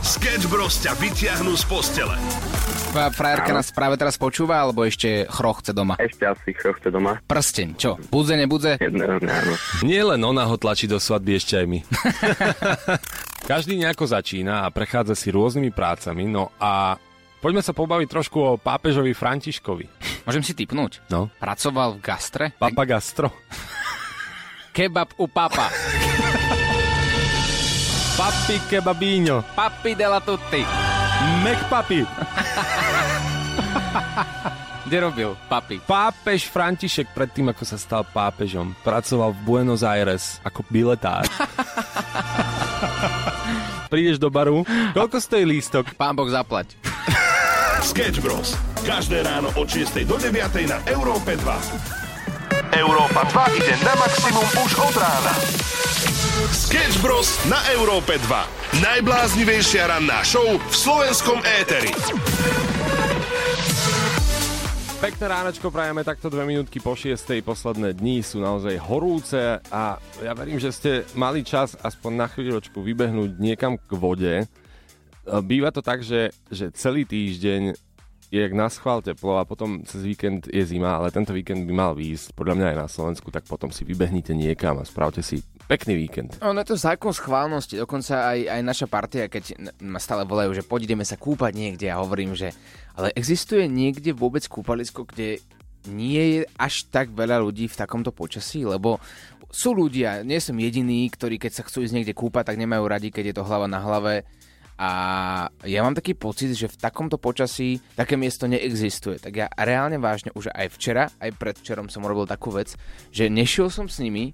Sketch Bros ťa vyťahnú z postele. Tvoja frajerka nás práve teraz počúva, alebo ešte chrochce doma? Ešte asi chrochce doma. Prsteň, čo? Budze, nebudze? Jedného dňa, áno. Nie len ona ho tlačí do svadby, ešte aj my. Každý nejako začína a prechádza si rôznymi prácami, no a poďme sa pobaviť trošku o pápežovi Františkovi. Môžem si typnúť? No. Pracoval v gastre? Papa Gastro. Kebab u papa. Papi kebabíňo. Papi della tutti. Papi. Kde robil papi? Pápež František predtým, ako sa stal pápežom, pracoval v Buenos Aires ako biletár. Prídeš do baru, koľko stojí lístok? Pán Boh zaplať. Sketch Bros. Každé ráno od 6 do 9 na Európe 2. Európa 2 ide na maximum už od rána. Sketch Bros. na Európe 2. Najbláznivejšia ranná show v slovenskom éteri. Pekné ránočko prajeme takto dve minútky po šiestej. Posledné dni sú naozaj horúce a ja verím, že ste mali čas aspoň na chvíľočku vybehnúť niekam k vode. Býva to tak, že, že celý týždeň je jak na schvál teplo a potom cez víkend je zima, ale tento víkend by mal výjsť, podľa mňa aj na Slovensku, tak potom si vybehnite niekam a spravte si pekný víkend. Ono je to zákon schválnosti, dokonca aj, aj naša partia, keď ma stále volajú, že poďme sa kúpať niekde a hovorím, že ale existuje niekde vôbec kúpalisko, kde nie je až tak veľa ľudí v takomto počasí, lebo sú ľudia, nie som jediný, ktorí keď sa chcú ísť niekde kúpať, tak nemajú radi, keď je to hlava na hlave a ja mám taký pocit, že v takomto počasí také miesto neexistuje. Tak ja reálne vážne už aj včera, aj predvčerom som robil takú vec, že nešiel som s nimi,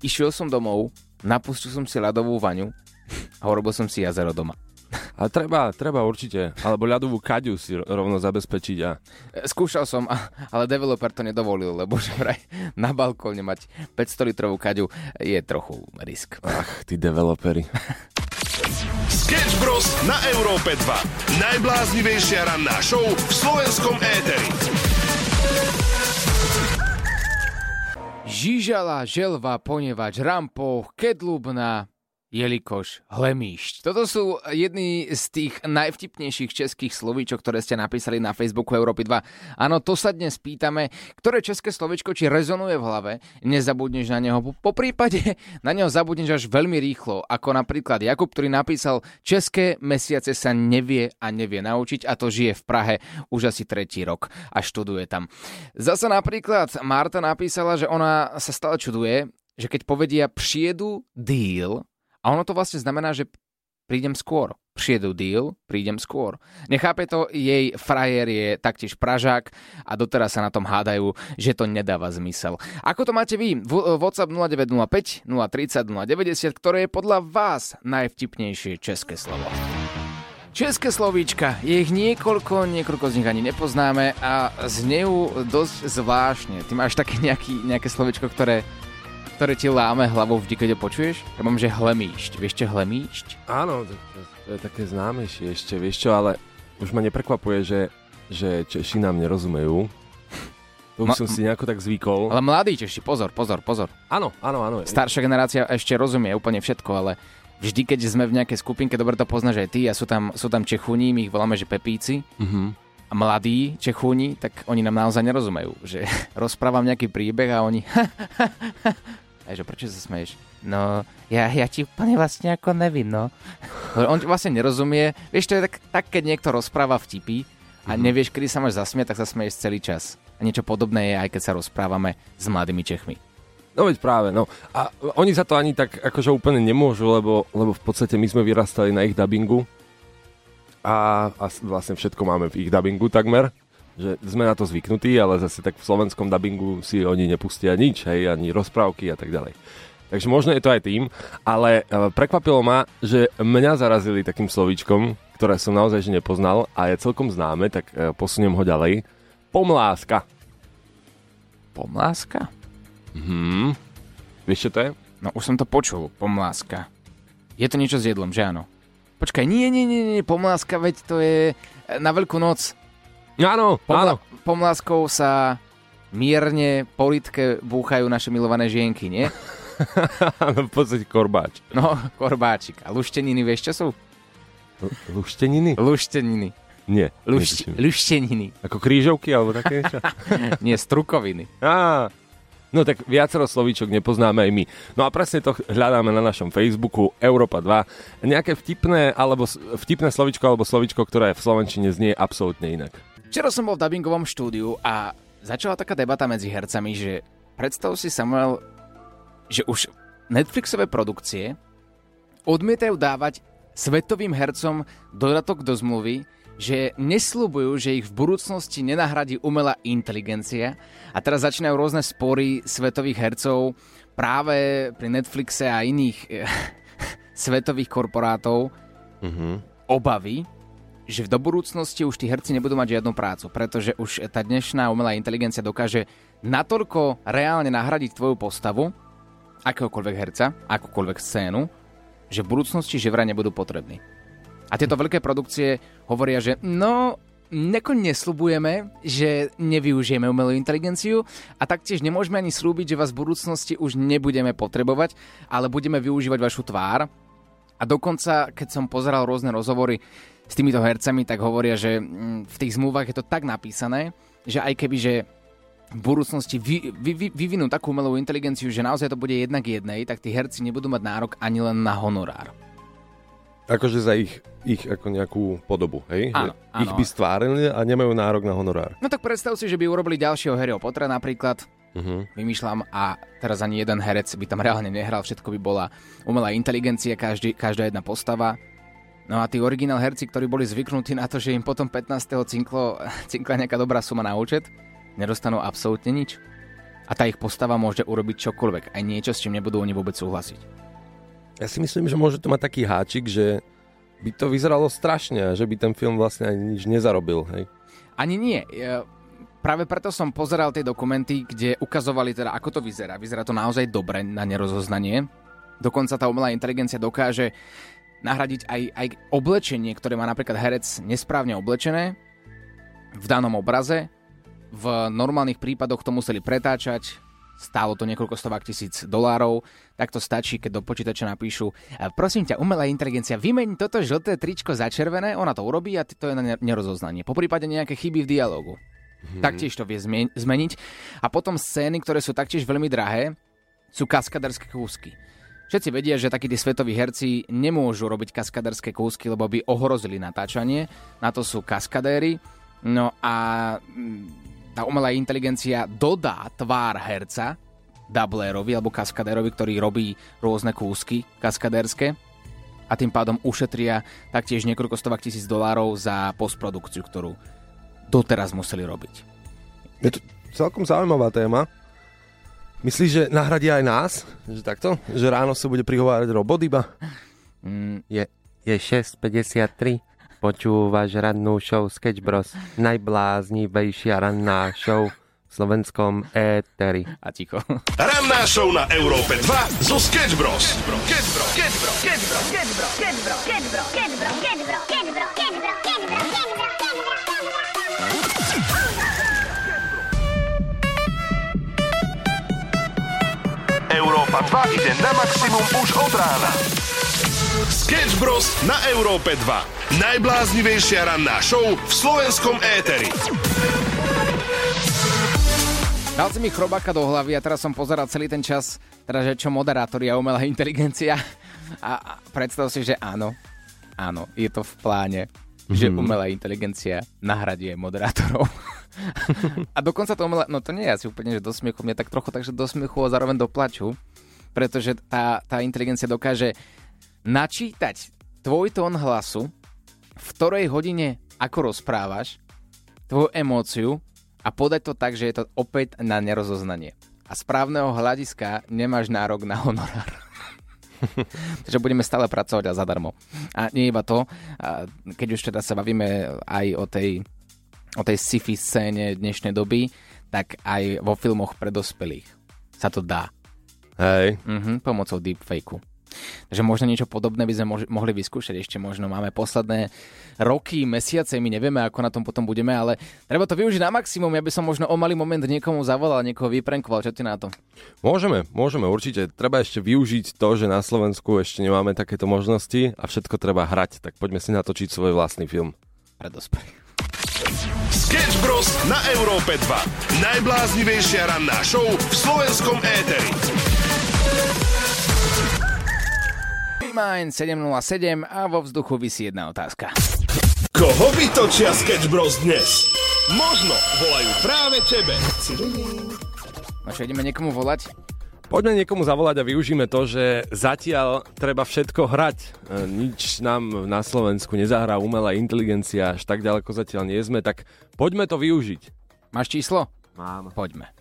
išiel som domov, napustil som si ľadovú vaňu a urobil som si jazero doma. A treba, treba určite, alebo ľadovú kaďu si rovno zabezpečiť a... Skúšal som, ale developer to nedovolil, lebo že vraj na balkóne mať 500 litrovú kaďu je trochu risk. Ach, tí developery. Sketch Bros. na Európe 2. Najbláznivejšia ranná show v slovenskom éteri. Žížala, želva, ponevač, rampoch, kedlubná, jelikož hlemíšť. Toto sú jedny z tých najvtipnejších českých slovíčok, ktoré ste napísali na Facebooku Európy 2. Áno, to sa dnes pýtame, ktoré české slovíčko či rezonuje v hlave, nezabudneš na neho. Po prípade na neho zabudneš až veľmi rýchlo, ako napríklad Jakub, ktorý napísal České mesiace sa nevie a nevie naučiť a to žije v Prahe už asi tretí rok a študuje tam. Zasa napríklad Marta napísala, že ona sa stále čuduje, že keď povedia přiedu deal, a ono to vlastne znamená, že prídem skôr. Přiedu deal, prídem skôr. Nechápe to, jej frajer je taktiež Pražák a doteraz sa na tom hádajú, že to nedáva zmysel. Ako to máte vy? WhatsApp 0905 030 090, ktoré je podľa vás najvtipnejšie české slovo. České slovíčka, je ich niekoľko, niekoľko z nich ani nepoznáme a znejú dosť zvláštne. Ty máš také nejaký, nejaké slovíčko, ktoré ktoré ti láme hlavou vždy, keď ho počuješ? Ja mám, že hlemíšť. Vieš čo hlemíšť? Áno, to, to, to je také známejšie ešte, vieš čo, ale už ma neprekvapuje, že, že Češi nám nerozumejú. To už Ma- som si nejako tak zvykol. Ale mladí Češi, pozor, pozor, pozor. Áno, áno, áno. Staršia generácia ešte rozumie úplne všetko, ale vždy, keď sme v nejakej skupinke, dobre to poznáš aj ty, a sú tam, sú tam Čechúni, my ich voláme, že Pepíci, Mhm. a mladí Čechúni, tak oni nám naozaj nerozumejú. Že rozprávam nejaký príbeh a oni... A že prečo sa smeješ? No, ja, ja ti úplne vlastne ako nevím, no. On vlastne nerozumie. Vieš, to je tak, tak keď niekto rozpráva vtipy a nevieš, kedy sa máš zasmiať, tak sa smeješ celý čas. A niečo podobné je aj keď sa rozprávame s mladými Čechmi. No veď práve, no. A oni za to ani tak akože úplne nemôžu, lebo, lebo v podstate my sme vyrastali na ich dubbingu a, a vlastne všetko máme v ich dubbingu takmer. Že sme na to zvyknutí, ale zase tak v slovenskom dubbingu si oni nepustia nič, hej, ani rozprávky a tak ďalej. Takže možno je to aj tým, ale e, prekvapilo ma, že mňa zarazili takým slovíčkom, ktoré som naozaj že nepoznal a je celkom známe, tak e, posuniem ho ďalej. Pomláska. Pomláska? Mhm. Vieš, čo to je? No už som to počul, pomláska. Je to niečo s jedlom, že áno? Počkaj, nie, nie, nie, nie, pomláska, veď to je e, na Veľkú noc. Áno, áno. Pomla- pomláskou sa mierne po litke búchajú naše milované žienky, nie? Áno, v podstate korbáč. No, korbáčik. A lušteniny, vieš čo sú? L- lušteniny? Lušteniny. Nie. Netuším. lušteniny. Ako krížovky alebo také niečo? Nie, strukoviny. Á, no tak viacero slovíčok nepoznáme aj my. No a presne to hľadáme na našom Facebooku Európa 2. Nejaké vtipné, alebo vtipné slovíčko alebo slovíčko, ktoré v Slovenčine znie absolútne inak. Včera som bol v dubbingovom štúdiu a začala taká debata medzi hercami, že predstav si Samuel, že už Netflixové produkcie odmietajú dávať svetovým hercom dodatok do zmluvy, že nesľubujú, že ich v budúcnosti nenahradí umelá inteligencia. A teraz začínajú rôzne spory svetových hercov práve pri Netflixe a iných eh, svetových korporátov. Obavy, že do budúcnosti už tí herci nebudú mať žiadnu prácu, pretože už tá dnešná umelá inteligencia dokáže natoľko reálne nahradiť tvoju postavu, akéhokoľvek herca, akúkoľvek scénu, že v budúcnosti že vraj nebudú potrební. A tieto veľké produkcie hovoria, že no, neko neslubujeme, že nevyužijeme umelú inteligenciu a taktiež nemôžeme ani slúbiť, že vás v budúcnosti už nebudeme potrebovať, ale budeme využívať vašu tvár. A dokonca, keď som pozeral rôzne rozhovory s týmito hercami, tak hovoria, že mm, v tých zmluvách je to tak napísané, že aj keby, že v budúcnosti vy, vy, vy, vyvinú takú umelú inteligenciu, že naozaj to bude jednak jednej, tak tí herci nebudú mať nárok ani len na honorár. Akože za ich, ich ako nejakú podobu, hej? Áno, Že Ich áno. by stvárili a nemajú nárok na honorár. No tak predstav si, že by urobili ďalšieho Harryho Pottera napríklad, Uh-huh. vymýšľam a teraz ani jeden herec by tam reálne nehral, všetko by bola umelá inteligencia, každý, každá jedna postava. No a tí originál herci, ktorí boli zvyknutí na to, že im potom 15. cinklo, cinkla nejaká dobrá suma na účet, nedostanú absolútne nič. A tá ich postava môže urobiť čokoľvek, aj niečo, s čím nebudú oni vôbec súhlasiť. Ja si myslím, že môže to mať taký háčik, že by to vyzeralo strašne že by ten film vlastne ani nič nezarobil, hej? Ani nie. Práve preto som pozeral tie dokumenty, kde ukazovali teda, ako to vyzerá. Vyzerá to naozaj dobre na nerozoznanie. Dokonca tá umelá inteligencia dokáže nahradiť aj, aj oblečenie, ktoré má napríklad herec nesprávne oblečené v danom obraze. V normálnych prípadoch to museli pretáčať, stálo to niekoľko stovák tisíc dolárov, tak to stačí, keď do počítača napíšu "E, prosím ťa, umelá inteligencia, vymeň toto žlté tričko za červené, ona to urobí a to je na ne- nerozoznanie. Po prípade nejaké chyby v dialogu. Taktiež to vie zmeniť. A potom scény, ktoré sú taktiež veľmi drahé, sú kaskaderské kúsky. Všetci vedia, že takí tí svetoví herci nemôžu robiť kaskaderské kúsky, lebo by ohrozili natáčanie. Na to sú kaskadéry. No a mm, tá umelá inteligencia dodá tvár herca dublérovi alebo kaskadérovi, ktorý robí rôzne kúsky kaskadérske a tým pádom ušetria taktiež niekoľko stovák tisíc dolárov za postprodukciu, ktorú doteraz museli robiť. Je to celkom zaujímavá téma. Myslíš, že nahradia aj nás? Že takto? Že ráno sa bude prihovárať robot iba? Mm, Je, je 6.53. Počúvaš rannú show Sketch Bros. Najbláznivejšia ranná show v slovenskom éteri. a ticho. Ranná show na Európe 2 zo Sketch Bros. Sketch Bros. Sketch Bros. Sketch Bros. Sketch Bros, Sketch Bros, Sketch Bros, Sketch Bros, Sketch Bros, 2 ide na maximum už od rána. Sketch Bros. na Európe 2. Najbláznivejšia ranná show v slovenskom éteri. Dal si mi chrobáka do hlavy a teraz som pozeral celý ten čas, teda že čo moderátori a umelá inteligencia. A, a predstav si, že áno, áno, je to v pláne, že umelá inteligencia nahradí aj moderátorov. a dokonca to umelá, no to nie je asi úplne, že do smiechu, mne tak trochu takže do smiechu a zároveň do plaču, pretože tá, tá inteligencia dokáže načítať tvoj tón hlasu, v ktorej hodine ako rozprávaš, tvoju emóciu a podať to tak, že je to opäť na nerozoznanie. A z právneho hľadiska nemáš nárok na honorár. Takže budeme stále pracovať a zadarmo. A nie iba to, keď už teda sa bavíme aj o tej, o tej sci-fi scéne dnešnej doby, tak aj vo filmoch pre dospelých sa to dá. Hej. Mhm, pomocou deepfakeu. Takže možno niečo podobné by sme mož- mohli vyskúšať ešte možno. Máme posledné roky, mesiace, my nevieme, ako na tom potom budeme, ale treba to využiť na maximum. Ja by som možno o malý moment niekomu zavolal, niekoho vyprenkoval. Čo ty na to? Môžeme, môžeme, určite. Treba ešte využiť to, že na Slovensku ešte nemáme takéto možnosti a všetko treba hrať. Tak poďme si natočiť svoj vlastný film. Pre dospelých. Sketch Bros. na Európe 2. Najbláznivejšia ranná show v slovenskom éteri. Mind 707 a vo vzduchu vysí jedna otázka. Koho vytočia Sketch Bros dnes? Možno volajú práve tebe. No čo, ideme niekomu volať? Poďme niekomu zavolať a využíme to, že zatiaľ treba všetko hrať. E, Nič nám na Slovensku nezahrá umelá inteligencia, až tak ďaleko zatiaľ nie sme, tak poďme to využiť. Máš číslo? Mám. Poďme.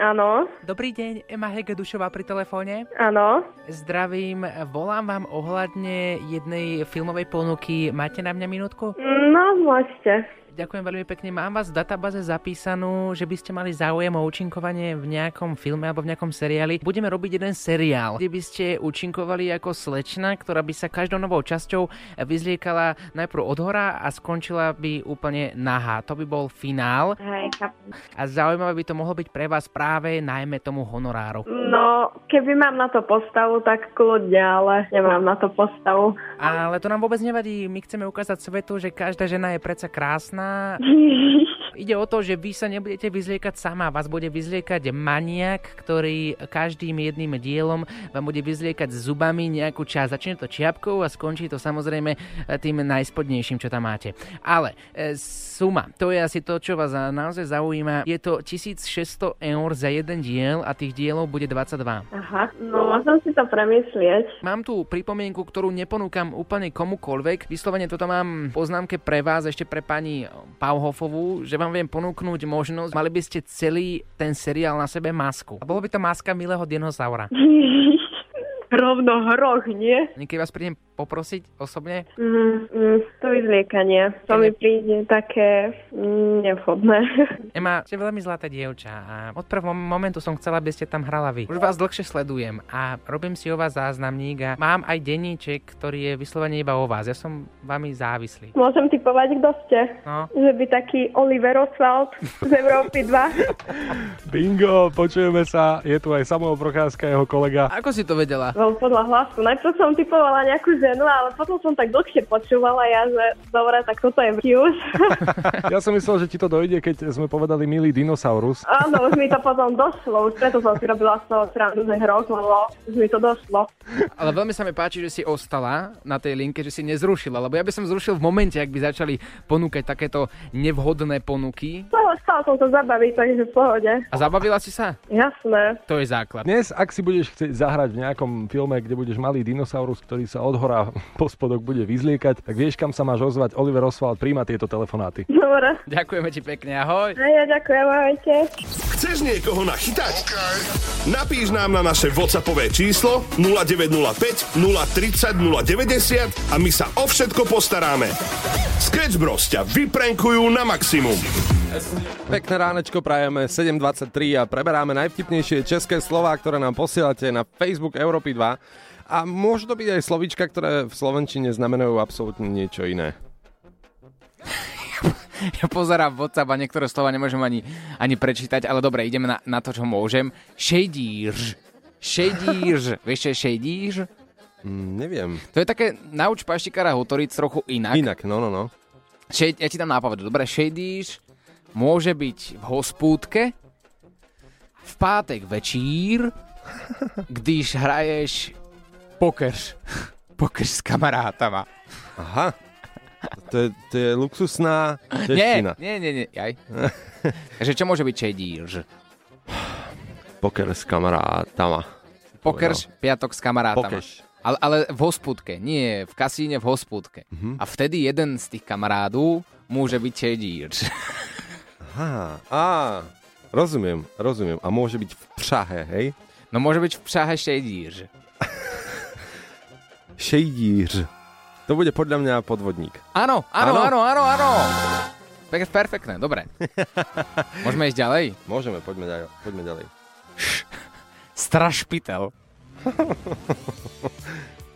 Áno, Dobrý deň, Ema Hegedušová pri telefóne. áno. Zdravím, volám vám ohľadne jednej filmovej ponuky. Máte na mňa minútku? No, môžete. Ďakujem veľmi pekne. Mám vás v databáze zapísanú, že by ste mali záujem o účinkovanie v nejakom filme alebo v nejakom seriáli. Budeme robiť jeden seriál, kde by ste účinkovali ako slečna, ktorá by sa každou novou časťou vyzliekala najprv od hora a skončila by úplne nahá. To by bol finál Hej, a zaujímavé by to mohlo byť pre vás práve najmä tomu honoráru. No, keby mám na to postavu, tak kľudne, ale nemám na to postavu. Ale to nám vôbec nevadí. My chceme ukázať svetu, že každá žena je predsa krásna. Ide o to, že vy sa nebudete vyzliekať sama, vás bude vyzliekať maniak, ktorý každým jedným dielom vám bude vyzliekať zubami nejakú časť. Začne to čiapkou a skončí to samozrejme tým najspodnejším, čo tam máte. Ale e, suma, to je asi to, čo vás za- naozaj zaujíma. Je to 1600 eur za jeden diel a tých dielov bude 22. Aha, no môžem si to premyslieť. Mám tu pripomienku, ktorú neponúkam úplne komukoľvek. Vyslovene toto mám poznámke pre vás, ešte pre pani Pauhofovú, že vám viem ponúknuť možnosť. Mali by ste celý ten seriál na sebe masku. A bolo by to maska milého dinosaura. Rovno hroch, nie? Niekedy vás prídem poprosiť osobne. Mm, mm, to vyzliekanie. To mi príde také mm, nevhodné. Ema, ste veľmi zlaté dievča a od prvého momentu som chcela, aby ste tam hrala vy. Už vás dlhšie sledujem a robím si o vás záznamník a mám aj denníček, ktorý je vyslovene iba o vás. Ja som vami závislý. Môžem typovať, kto ste? No. Že by taký Oliver Oswald z Európy 2. Bingo, počujeme sa. Je tu aj Samuel Procházka, jeho kolega. Ako si to vedela? Bol podľa hlasu. Najprv som typovala nejakú ženu, ale potom som tak dlhšie počúvala ja, že dobre, tak toto je Hughes. Ja som myslel, že ti to dojde, keď sme povedali milý dinosaurus. Áno, už mi to potom došlo, už preto som si robila z toho srandu, že hrok, lebo už mi to došlo. Ale veľmi sa mi páči, že si ostala na tej linke, že si nezrušila, lebo ja by som zrušil v momente, ak by začali ponúkať takéto nevhodné ponuky. No, chcela som sa zabaviť, takže v pohode. A zabavila si sa? Jasné. To je základ. Dnes, ak si budeš chcieť zahrať v nejakom filme, kde budeš malý dinosaurus, ktorý sa od hora po spodok bude vyzliekať, tak vieš, kam sa máš ozvať. Oliver Oswald príjma tieto telefonáty. Dobre. Ďakujeme ti pekne, ahoj. A ja ďakujem, ahojte. Chceš niekoho nachytať? Napíš nám na naše WhatsAppové číslo 0905 030 090 a my sa o všetko postaráme. Sketch Bros ťa vyprenkujú na maximum. Pekné ránečko prajeme 7.23 a preberáme najvtipnejšie české slová, ktoré nám posielate na Facebook Európy 2. A môžu to byť aj slovíčka, ktoré v Slovenčine znamenajú absolútne niečo iné. Ja pozerám WhatsApp a niektoré slova nemôžem ani, ani prečítať, ale dobre, ideme na, na to, čo môžem. Šejdíř. Šejdíř. Vieš, čo je? Mm, neviem. To je také, nauč paštikára hovoriť trochu inak. Inak, no, no, no. Šej, ja ti dám nápovedu. Dobre, šejdíř môže byť v hospúdke, v pátek večír, když hraješ poker. Poker s kamarátama. Aha. To je, to je luxusná Nie, čeština. nie, nie, nie. Jaj. Takže čo môže byť šejdíř? Poker s kamarátama. Poker, piatok s kamarátama. Pokeš. Ale, ale v hospúdke, nie v kasíne, v hospúdke. A vtedy jeden z tých kamarádů môže byť šejdíř. Aha, á, rozumiem, rozumiem. A môže byť v Prahe, hej? No môže byť v Prahe šejdíř. Šejdíř. To bude podľa mňa podvodník. Áno, áno, Áno? áno, áno, áno. Pek- Perfektné, dobre. Môžeme ísť ďalej? Môžeme, poďme ďalej. Poďme ďalej. Strašpitel.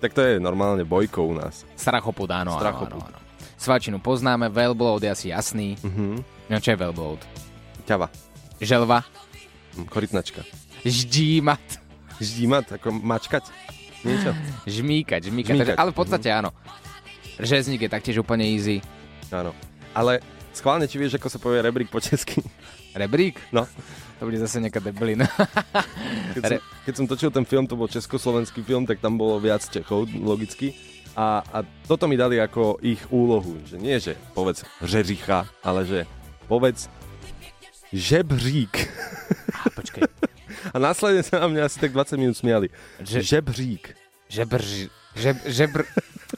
Tak to je normálne bojko u nás. Strachopud, áno, Strachopud. áno, áno. Svačinu poznáme, Velbloud je asi jasný. Mhm. No čo je Velbloud? Ťava. Želva? Hm, Korytnačka. Ždímat? Ždímat, ako mačkať? Niečo? Žmýkať, žmýkať. Žmýkať, Takže, ale v podstate áno. Řezník je taktiež úplne easy. Áno. Ale schválne, či vieš, ako sa povie rebrík po česky? Rebrík? No. To bude zase nejaká debilina. Keď som, keď som točil ten film, to bol československý film, tak tam bolo viac Čechov, logicky. A, a toto mi dali ako ich úlohu, že nie, že povedz žeřicha, ale že povedz žebřík. A, následne sa na mňa asi tak 20 minút smiali. Že- Žebřík. Žebr, žeb, žebr,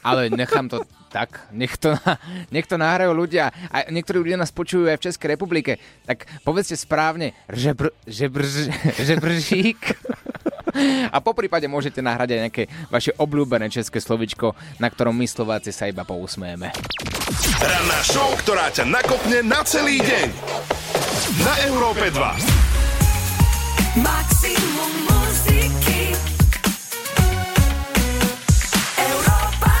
ale nechám to tak, nech to, nech to nahrajú ľudia a niektorí ľudia nás počujú aj v Českej republike, tak povedzte správne žebr, žebr, žebržík a po prípade môžete nahrať aj nejaké vaše obľúbené české slovičko, na ktorom my Slováci sa iba pousmejeme. Ranná show, ktorá ťa nakopne na celý deň. Na Európe 2. Maximum muziky Európa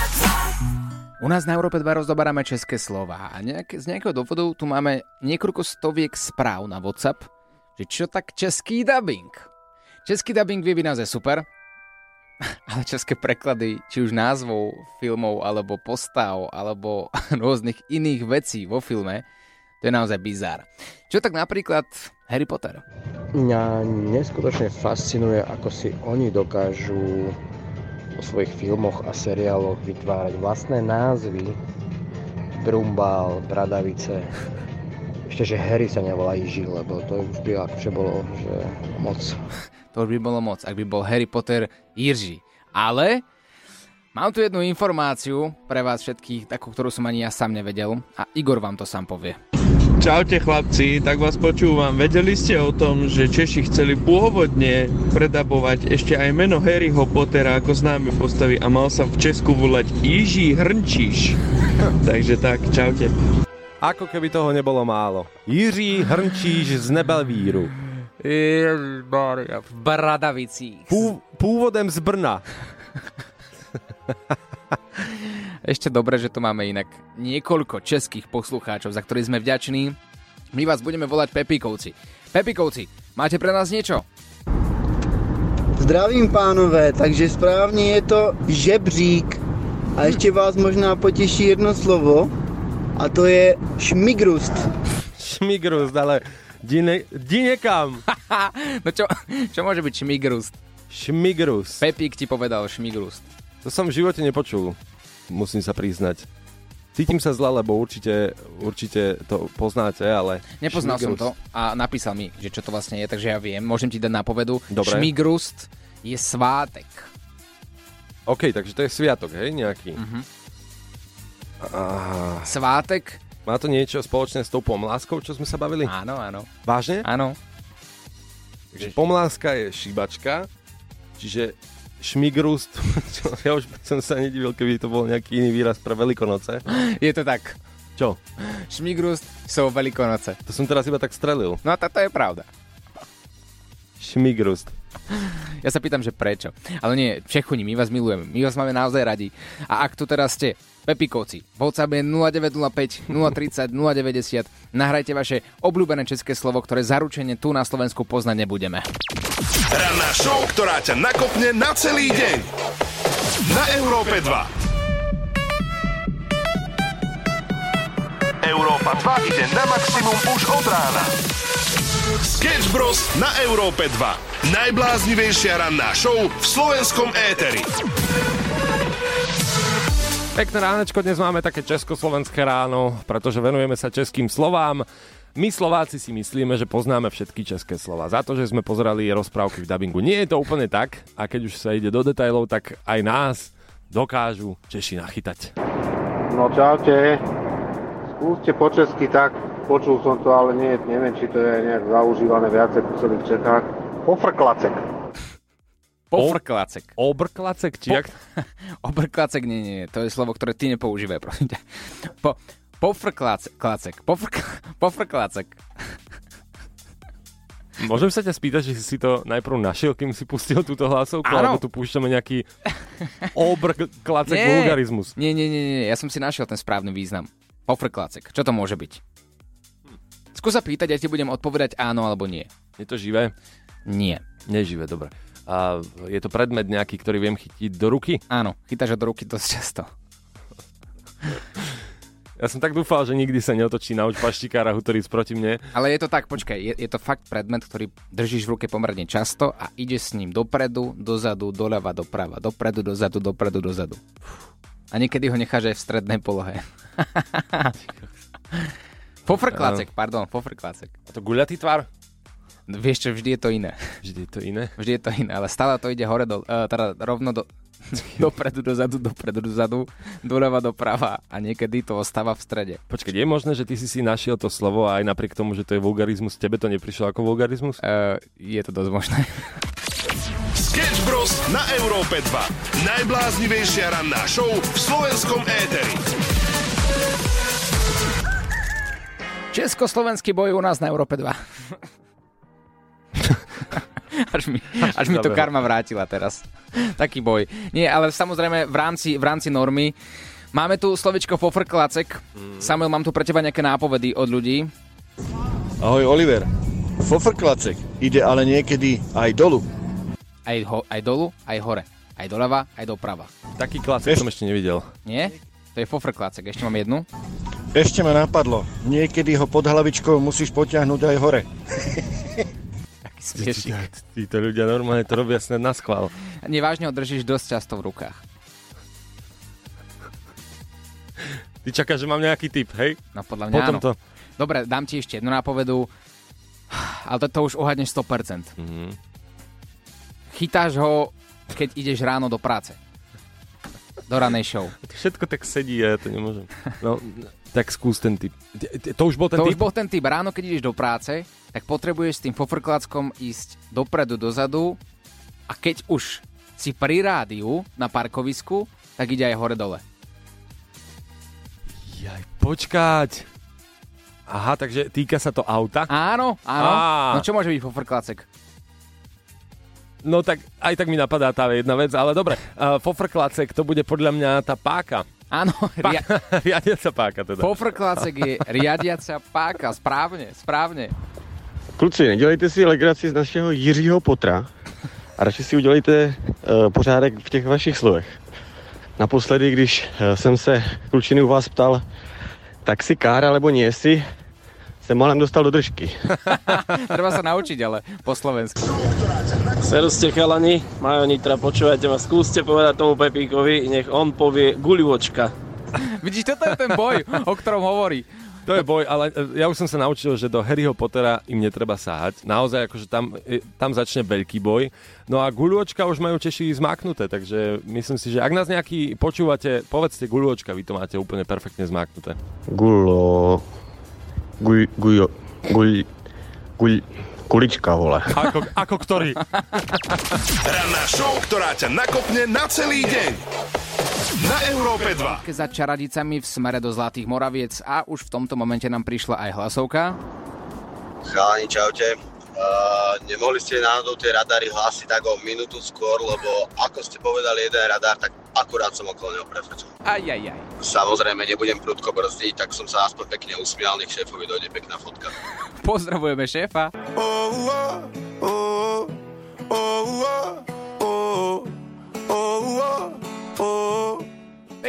2 U nás na Európe 2 rozoberáme české slova a nejak, z nejakého dôvodu tu máme niekoľko stoviek správ na WhatsApp, že čo tak český dubbing. Český dubbing vie byť super, ale české preklady, či už názvov filmov, alebo postav, alebo rôznych iných vecí vo filme, to je naozaj bizár. Čo tak napríklad Harry Potter? Mňa neskutočne fascinuje, ako si oni dokážu vo svojich filmoch a seriáloch vytvárať vlastné názvy. Brumbal, Bradavice. Ešte, že Harry sa nevolá Iži, lebo to už by akože bolo že moc. To už by bolo moc, ak by bol Harry Potter Jiří. Ale mám tu jednu informáciu pre vás všetkých, takú, ktorú som ani ja sám nevedel a Igor vám to sám povie. Čaute chlapci, tak vás počúvam. Vedeli ste o tom, že Češi chceli pôvodne predabovať ešte aj meno Harryho Pottera ako známe postavy a mal sa v Česku volať Jiží Hrnčíš. Takže tak, čaute. Ako keby toho nebolo málo. Jiří Hrnčíš z Nebelvíru. Ježišmarja, v Bradavicích. Pú, pôvodem z Brna. Ešte dobre, že tu máme inak niekoľko českých poslucháčov, za ktorých sme vďační. My vás budeme volať Pepikovci. Pepikovci, máte pre nás niečo? Zdravím pánové, takže správně je to žebřík. A ještě vás možná potěší jedno slovo, a to je šmigrust. Šmigrust, ale di, ne, di nekam. no čo, čo môže byť šmigrust? Šmigrust. Pepík ti povedal šmigrust. To som v živote nepočul, musím sa priznať. Cítim sa zle, lebo určite, určite to poznáte, ale... Nepoznal som šmigrust. to a napísal mi, že čo to vlastne je, takže ja viem. Môžem ti dať nápovedu. Dobre. Šmigrust je svátek. OK, takže to je sviatok, hej, nejaký. Mhm. Ah, Svátek? má to niečo spoločné s tou pomláskou, čo sme sa bavili? Áno, áno. Vážne? Áno. Takže pomláska je šibačka, čiže šmigrust, čo, ja už by som sa nedivil, keby to bol nejaký iný výraz pre Veľkonoce. Je to tak. Čo? Šmigrust sú Veľkonoce. To som teraz iba tak strelil. No a to je pravda. Šmigrust. Ja sa pýtam, že prečo. Ale nie, Čechuni, my vás milujeme. My vás máme naozaj radi. A ak tu teraz ste Pepikovci, WhatsApp je 0905 030 090. Nahrajte vaše obľúbené české slovo, ktoré zaručene tu na Slovensku poznať nebudeme. Ranná show, ktorá ťa nakopne na celý deň. Na Európe 2. Európa 2 ide na maximum už od rána. Sketch Bros. na Európe 2. Najbláznivejšia ranná show v slovenskom éteri. Pekné ránečko, dnes máme také československé ráno, pretože venujeme sa českým slovám. My Slováci si myslíme, že poznáme všetky české slova. Za to, že sme pozerali rozprávky v dabingu. Nie je to úplne tak a keď už sa ide do detajlov, tak aj nás dokážu Češi nachytať. No čaute. Skúste po česky tak, počul som to, ale nie, neviem, či to je nejak zaužívané viacej po celých Čechách. Pofrklacek. Pofrklacek. Obrklacek, či jak? Obrklacek, nie, nie, nie, to je slovo, ktoré ty nepoužívaj, prosím ťa. Po, pofrklacek, klacek, pofrk, pofrklacek. Môžem sa ťa spýtať, že si to najprv našiel, kým si pustil túto hlasovku, Áno. alebo tu púšťame nejaký obrklacek Nie. vulgarizmus. Nie, nie, nie, nie, ja som si našiel ten správny význam. Pofrklácek. Čo to môže byť? Skús sa pýtať, ja ti budem odpovedať áno alebo nie. Je to živé? Nie. Neživé, dobre. A je to predmet nejaký, ktorý viem chytiť do ruky? Áno, chytáš do ruky dosť často. Ja som tak dúfal, že nikdy sa neotočí na paštikára Hutoric proti mne. Ale je to tak, počkaj, je, je to fakt predmet, ktorý držíš v ruke pomerne často a ide s ním dopredu, dozadu, doľava, doprava, dopredu, dozadu, dopredu, dozadu. A niekedy ho necháš aj v strednej polohe. Fofrklacek, pardon, fofrklacek. A to guľatý tvar? Vieš čo, vždy je to iné. Vždy je to iné? Vždy je to iné, ale stále to ide hore, do, uh, teda rovno do, dopredu, dozadu, dopredu, dozadu, doľava, doprava a niekedy to ostáva v strede. Počkaj, je možné, že ty si si našiel to slovo a aj napriek tomu, že to je vulgarizmus, tebe to neprišlo ako vulgarizmus? Uh, je to dosť možné. Sketch Bros. na Európe 2. Najbláznivejšia ranná show v slovenskom éteri. Československý boj u nás na Európe 2. až mi, až mi to karma vrátila teraz. Taký boj. Nie, ale samozrejme v rámci, v rámci normy máme tu slovičko fofrklacek. Samuel, mám tu pre teba nejaké nápovedy od ľudí. Ahoj Oliver. Fofrklacek ide ale niekedy aj dolu. Aj, ho, aj dolu, aj hore. Aj doľava, aj doprava. Taký klacek som ešte nevidel. Nie? To je fofrklacek. Ešte mám jednu. Ešte ma napadlo. Niekedy ho pod hlavičkou musíš potiahnuť aj hore. Smiešik. Títo ľudia normálne to robia snad na schvál. Nevážne ho držíš dosť často v rukách. Ty čakáš, že mám nejaký tip, hej? No podľa mňa Potom áno. to. Dobre, dám ti ešte jednu nápovedu. Ale to, to už uhadneš 100%. Mhm. Chytáš ho, keď ideš ráno do práce. Do ranej show. Všetko tak sedí a ja to nemôžem. No, tak skús ten tip. To už bol ten to tip? už bol ten typ. Ráno, keď ideš do práce, tak potrebuješ s tým fofrklackom ísť dopredu, dozadu a keď už si pri rádiu na parkovisku, tak ide aj hore-dole. Jaj, počkať. Aha, takže týka sa to auta? Áno, áno. Á. No čo môže byť fofrklacek? No tak aj tak mi napadá tá jedna vec, ale dobre. Uh, fofrklacek, to bude podľa mňa tá páka. Áno, ria- riadiaca páka teda. fofrklacek je riadiaca páka. Správne, správne. Kluci, nedělejte si legraci z našeho Jiřího Potra a radši si udělejte uh, pořádek v těch vašich slovech. Naposledy, když uh, jsem se klučiny u vás ptal, tak si kár alebo nie si, jsem malem dostal do držky. Treba sa naučiť, ale po slovensku. Seruste chalani, Majo Nitra, počúvajte ma, skúste povedať tomu Pepíkovi, nech on povie guľočka. Vidíš, toto je ten boj, o ktorom hovorí. To je boj, ale e, ja už som sa naučil, že do Harryho Pottera im netreba sáhať. Naozaj, akože tam, e, tam začne veľký boj. No a guľočka už majú Češi zmáknuté, takže myslím si, že ak nás nejaký počúvate, povedzte guľočka, vy to máte úplne perfektne zmáknuté. Gulo... Guj... Gujo... Guj... Guj... Kulička, vole. Ako, ako ktorý? Ranná show, ktorá ťa nakopne na celý deň. Na Európe 2. Za čaradicami v smere do Zlatých Moraviec a už v tomto momente nám prišla aj hlasovka. Chalani, čaute. Uh, nemohli ste náhodou tie radary hlásiť tak o minútu skôr, lebo ako ste povedali jeden radar, tak akurát som okolo neho prefrčil. Aj, aj, aj. Samozrejme, nebudem prudko brzdiť, tak som sa aspoň pekne usmial, nech šéfovi dojde pekná fotka. Pozdravujeme šéfa.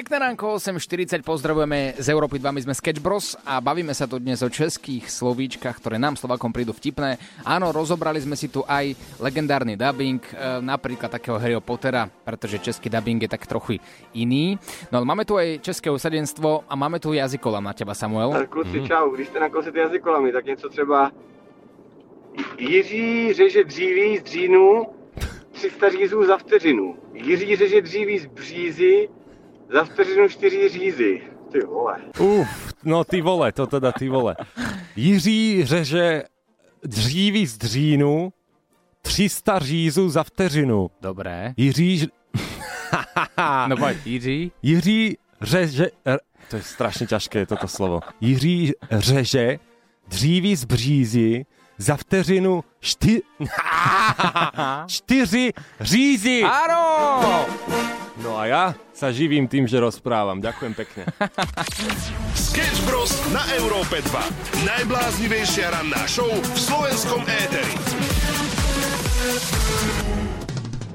Pekné ránko, 8.40, pozdravujeme z Európy 2, my sme Sketch Bros a bavíme sa tu dnes o českých slovíčkach, ktoré nám Slovakom prídu vtipné. Áno, rozobrali sme si tu aj legendárny dubbing, e, napríklad takého Harryho Pottera, pretože český dubbing je tak trochu iný. No ale máme tu aj české usadenstvo a máme tu jazykola na teba, Samuel. Kluci, čau, když jste nakousli jazykolami, tak něco třeba Jiří řeže dříví z dřínu, 300 řízů za vteřinu. Jiří řeže dříví z břízy, za vteřinu 4 řízy. Ty vole. Uf, no ty vole, to teda ty vole. Jiří řeže dříví z dřínu, 300 řízů za vteřinu. Dobré. Jiří... No poď, Jiří. Jiří řeže... To je strašne ťažké, toto slovo. Jiří řeže dříví z břízy za vteřinu šty... čtyři řízy. Áno! No a ja sa živím tým, že rozprávam. Ďakujem pekne. Sketch Bros. na Európe 2. Najbláznivejšia ranná show v slovenskom éteri.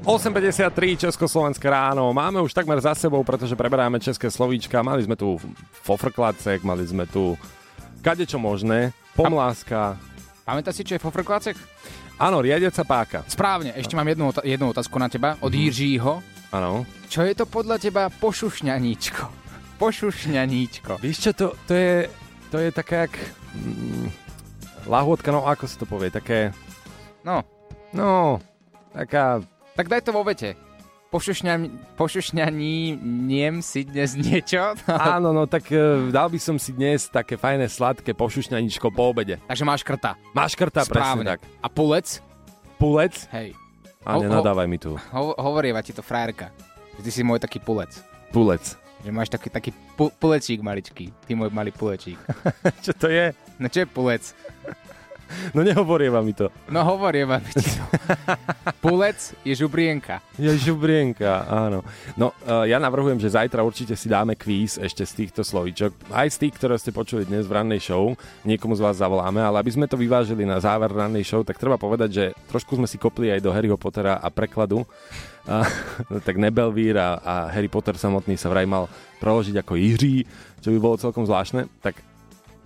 8.53 Československé ráno. Máme už takmer za sebou, pretože preberáme české slovíčka. Mali sme tu fofrklacek, mali sme tu kadečo možné, pomláska. Pamätáš si, čo je fofrklácek? Áno, riadiaca páka. Správne, ešte mám jednu, ota- jednu otázku na teba od Jiřího. Áno. Čo je to podľa teba pošušňaníčko? Pošušňaníčko. Víš čo, to, to je, to je také jak... Mm, lahôdka, no ako sa to povie, také... No. No, taká... Tak daj to vo vete. Pošušňa, pošušňaní si dnes niečo? Áno, no tak e, dal by som si dnes také fajné, sladké pošušňaničko po obede. Takže máš krta. Máš krta, presne Správne. tak. A pulec? Pulec? Hej. A nenadávaj mi tu. Ho, hovorieva ti to frajerka. Ty si môj taký pulec. Pulec. Že máš taký, taký pu, pulečík maličký. Ty môj malý pulečík. čo to je? No čo je pulec? No nehovorieva mi to. No hovorieva mi to. Pulec je žubrienka. Je žubrienka, áno. No, uh, ja navrhujem, že zajtra určite si dáme kvíz ešte z týchto slovíčok. Aj z tých, ktoré ste počuli dnes v rannej show. Niekomu z vás zavoláme, ale aby sme to vyvážili na záver rannej show, tak treba povedať, že trošku sme si kopli aj do Harryho Pottera a prekladu. A, tak Nebelvír a, a Harry Potter samotný sa vraj mal preložiť ako Jiří, čo by bolo celkom zvláštne. Tak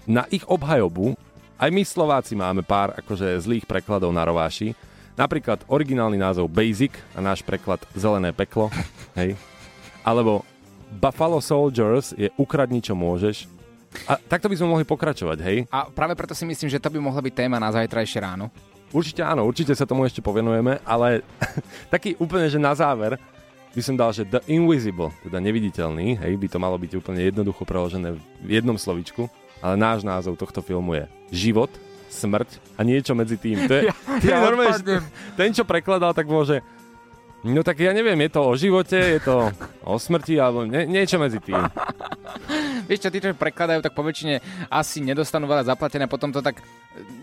na ich obhajobu aj my Slováci máme pár akože zlých prekladov na rováši. Napríklad originálny názov Basic a náš preklad Zelené peklo. Hej. Alebo Buffalo Soldiers je ukradni čo môžeš. A takto by sme mohli pokračovať, hej? A práve preto si myslím, že to by mohla byť téma na zajtrajšie ráno. Určite áno, určite sa tomu ešte povenujeme, ale taký úplne, že na záver by som dal, že The Invisible, teda neviditeľný, hej, by to malo byť úplne jednoducho preložené v jednom slovičku, ale náš názov tohto filmu je Život, smrť a niečo medzi tým. To je, Ja- to je ja normálne, že ten, čo prekladal, tak môže No tak ja neviem, je to o živote, je to o smrti, alebo nie, niečo medzi tým. Vieš čo, tí, čo prekladajú, tak poväčšine asi nedostanú veľa zaplatené potom to tak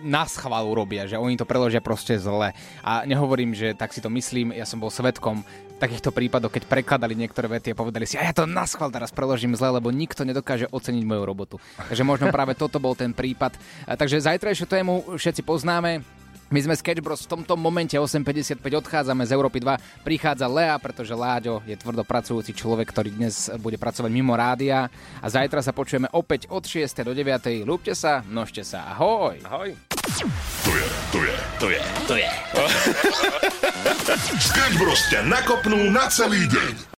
na schvál urobia, že oni to preložia proste zle. A nehovorím, že tak si to myslím, ja som bol svetkom takýchto prípadov, keď prekladali niektoré vety a povedali si, a ja to na schvál teraz preložím zle, lebo nikto nedokáže oceniť moju robotu. Takže možno práve toto bol ten prípad. A Takže zajtrajšiu tému všetci poznáme. My sme Sketch Bros. v tomto momente 8.55 odchádzame z Európy 2. Prichádza Lea, pretože Láďo je tvrdo pracujúci človek, ktorý dnes bude pracovať mimo rádia. A zajtra sa počujeme opäť od 6. do 9. Lúbte sa, množte sa. Ahoj. Ahoj. To je, to je, to je, to je. Sketch Bros ťa nakopnú na celý deň.